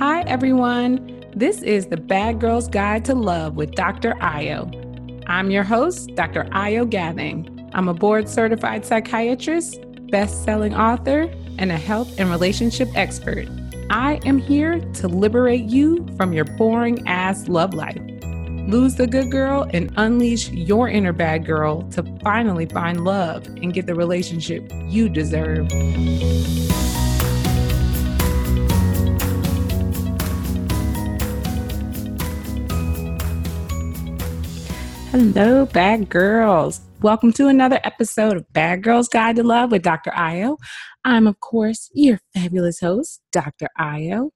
Hi, everyone. This is the Bad Girl's Guide to Love with Dr. Ayo. I'm your host, Dr. Ayo Gathing. I'm a board certified psychiatrist, best selling author, and a health and relationship expert. I am here to liberate you from your boring ass love life. Lose the good girl and unleash your inner bad girl to finally find love and get the relationship you deserve. Hello, bad girls. Welcome to another episode of Bad Girls Guide to Love with Dr. Ayo. I'm, of course, your fabulous host, Dr. Ayo,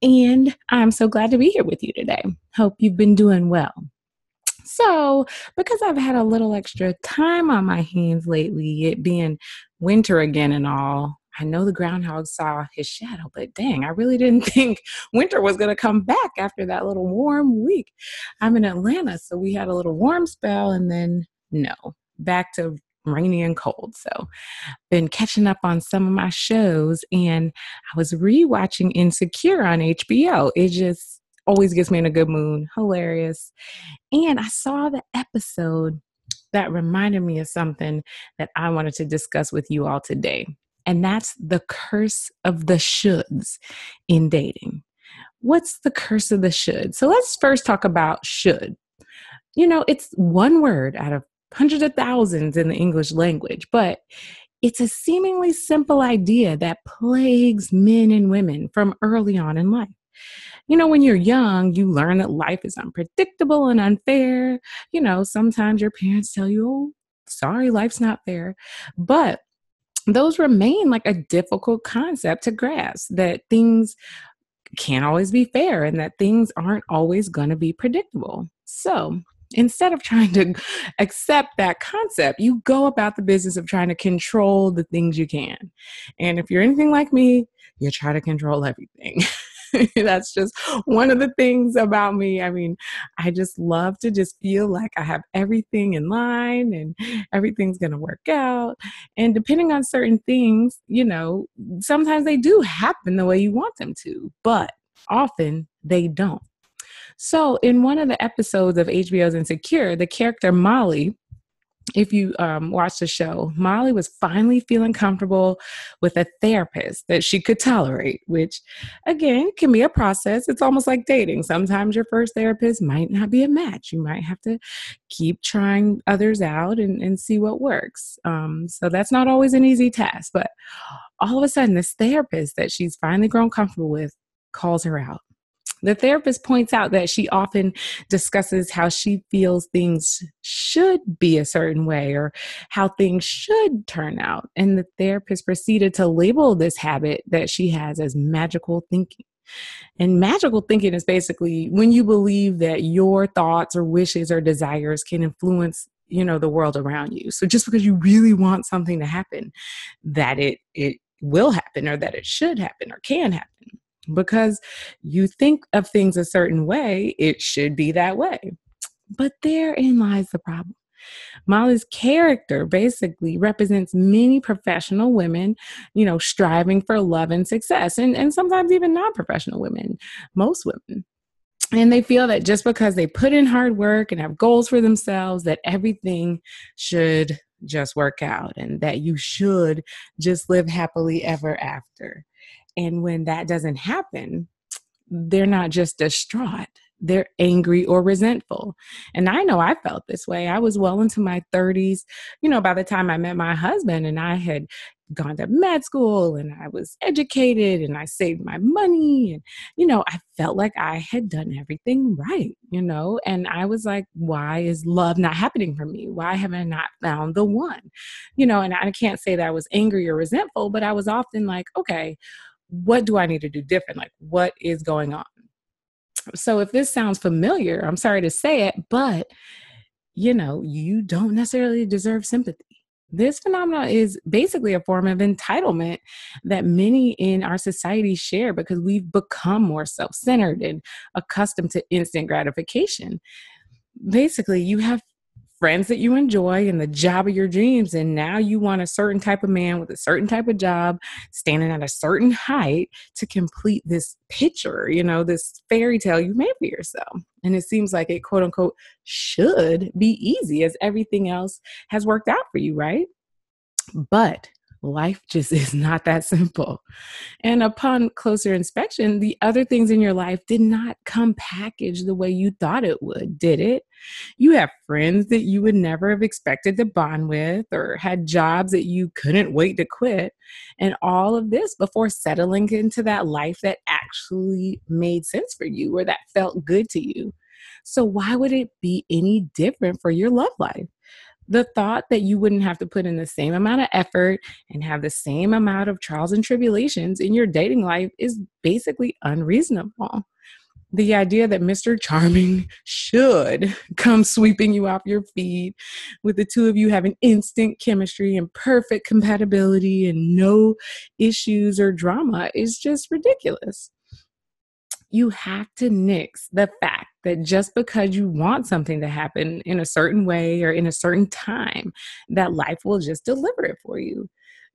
and I'm so glad to be here with you today. Hope you've been doing well. So, because I've had a little extra time on my hands lately, it being winter again and all, I know the groundhog saw his shadow, but dang, I really didn't think winter was going to come back after that little warm week. I'm in Atlanta, so we had a little warm spell and then no, back to rainy and cold. So, been catching up on some of my shows and I was rewatching Insecure on HBO. It just always gets me in a good mood, hilarious. And I saw the episode that reminded me of something that I wanted to discuss with you all today and that's the curse of the shoulds in dating. What's the curse of the should? So let's first talk about should. You know, it's one word out of hundreds of thousands in the English language, but it's a seemingly simple idea that plagues men and women from early on in life. You know, when you're young, you learn that life is unpredictable and unfair. You know, sometimes your parents tell you, oh, sorry, life's not fair. But those remain like a difficult concept to grasp that things can't always be fair and that things aren't always going to be predictable. So, instead of trying to accept that concept, you go about the business of trying to control the things you can. And if you're anything like me, you try to control everything. That's just one of the things about me. I mean, I just love to just feel like I have everything in line and everything's going to work out. And depending on certain things, you know, sometimes they do happen the way you want them to, but often they don't. So, in one of the episodes of HBO's Insecure, the character Molly if you um, watch the show, Molly was finally feeling comfortable with a therapist that she could tolerate, which again can be a process. It's almost like dating. Sometimes your first therapist might not be a match. You might have to keep trying others out and, and see what works. Um, so that's not always an easy task. But all of a sudden, this therapist that she's finally grown comfortable with calls her out the therapist points out that she often discusses how she feels things should be a certain way or how things should turn out. And the therapist proceeded to label this habit that she has as magical thinking. And magical thinking is basically when you believe that your thoughts or wishes or desires can influence you know the world around you so just because you really want something to happen that it it will happen or that it should happen or can happen because you think of things a certain way, it should be that way. But therein lies the problem. Molly's character basically represents many professional women, you know, striving for love and success, and, and sometimes even non professional women, most women. And they feel that just because they put in hard work and have goals for themselves, that everything should just work out and that you should just live happily ever after. And when that doesn't happen, they're not just distraught, they're angry or resentful. And I know I felt this way. I was well into my 30s, you know, by the time I met my husband, and I had gone to med school and I was educated and I saved my money. And, you know, I felt like I had done everything right, you know, and I was like, why is love not happening for me? Why have I not found the one? You know, and I can't say that I was angry or resentful, but I was often like, okay, what do I need to do different? Like, what is going on? So, if this sounds familiar, I'm sorry to say it, but you know, you don't necessarily deserve sympathy. This phenomenon is basically a form of entitlement that many in our society share because we've become more self centered and accustomed to instant gratification. Basically, you have friends that you enjoy and the job of your dreams. And now you want a certain type of man with a certain type of job, standing at a certain height to complete this picture, you know, this fairy tale you made for yourself. And it seems like it, quote unquote, should be easy as everything else has worked out for you, right? But life just is not that simple. And upon closer inspection, the other things in your life did not come packaged the way you thought it would, did it? You have friends that you would never have expected to bond with, or had jobs that you couldn't wait to quit. And all of this before settling into that life that actually made sense for you or that felt good to you. So, why would it be any different for your love life? The thought that you wouldn't have to put in the same amount of effort and have the same amount of trials and tribulations in your dating life is basically unreasonable. The idea that Mr. Charming should come sweeping you off your feet with the two of you having instant chemistry and perfect compatibility and no issues or drama is just ridiculous you have to nix the fact that just because you want something to happen in a certain way or in a certain time, that life will just deliver it for you.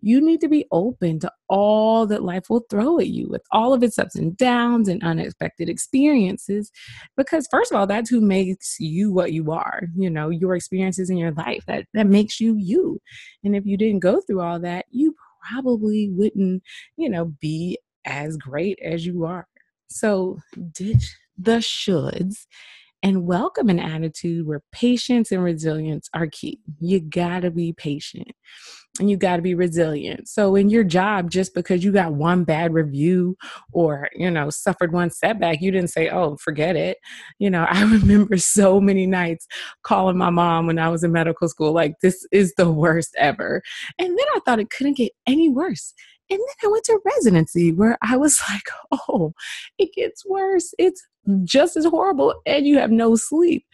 You need to be open to all that life will throw at you with all of its ups and downs and unexpected experiences. Because, first of all, that's who makes you what you are. You know, your experiences in your life that, that makes you you. And if you didn't go through all that, you probably wouldn't, you know, be as great as you are. So ditch the shoulds and welcome an attitude where patience and resilience are key. You gotta be patient and you gotta be resilient. So in your job, just because you got one bad review or you know suffered one setback, you didn't say, "Oh, forget it." You know, I remember so many nights calling my mom when I was in medical school, like, "This is the worst ever," and then I thought it couldn't get any worse. And then I went to residency where I was like, oh, it gets worse. It's just as horrible, and you have no sleep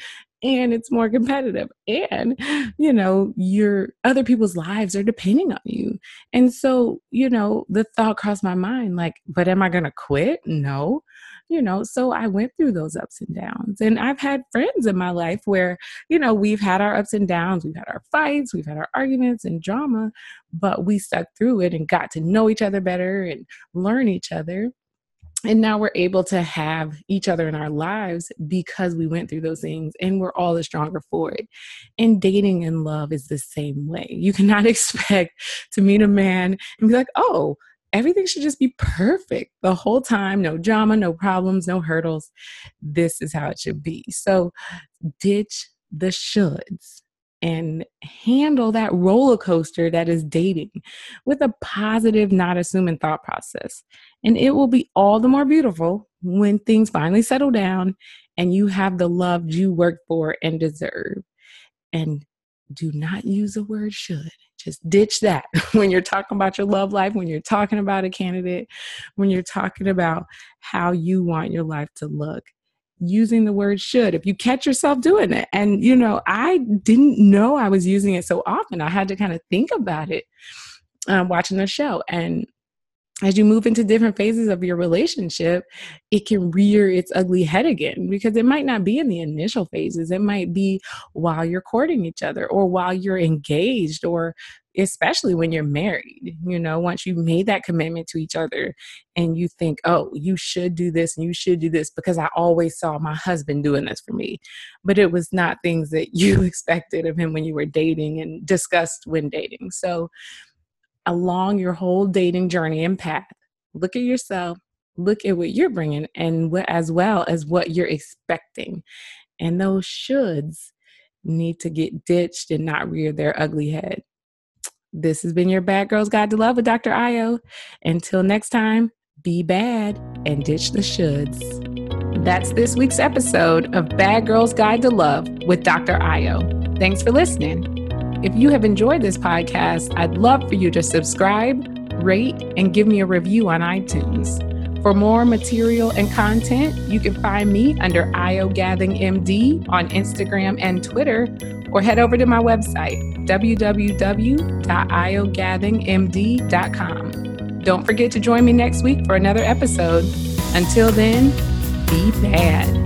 and it's more competitive. And you know your other people's lives are depending on you. And so you know the thought crossed my mind like but am i going to quit? No you know so i went through those ups and downs and i've had friends in my life where you know we've had our ups and downs we've had our fights we've had our arguments and drama but we stuck through it and got to know each other better and learn each other and now we're able to have each other in our lives because we went through those things and we're all the stronger for it. And dating and love is the same way. You cannot expect to meet a man and be like, oh, everything should just be perfect the whole time. No drama no problems no hurdles. This is how it should be. So ditch the shoulds and handle that roller coaster that is dating with a positive not assuming thought process. And it will be all the more beautiful when things finally settle down and you have the love you work for and deserve. And do not use the word should just ditch that when you're talking about your love life, when you're talking about a candidate, when you're talking about how you want your life to look. Using the word should, if you catch yourself doing it. And, you know, I didn't know I was using it so often. I had to kind of think about it um, watching the show. And as you move into different phases of your relationship, it can rear its ugly head again because it might not be in the initial phases. It might be while you're courting each other or while you're engaged or especially when you're married. You know, once you made that commitment to each other and you think, oh, you should do this and you should do this because I always saw my husband doing this for me. But it was not things that you expected of him when you were dating and discussed when dating. So, along your whole dating journey and path. Look at yourself, look at what you're bringing, and what, as well as what you're expecting. And those shoulds need to get ditched and not rear their ugly head. This has been your Bad Girls Guide to Love with Dr. Ayo. Until next time, be bad and ditch the shoulds. That's this week's episode of Bad Girls Guide to Love with Dr. Ayo. Thanks for listening. If you have enjoyed this podcast, I'd love for you to subscribe, rate, and give me a review on iTunes. For more material and content, you can find me under AyoGathingMD on Instagram and Twitter, or head over to my website, www.ayogathingmd.com. Don't forget to join me next week for another episode. Until then, be bad.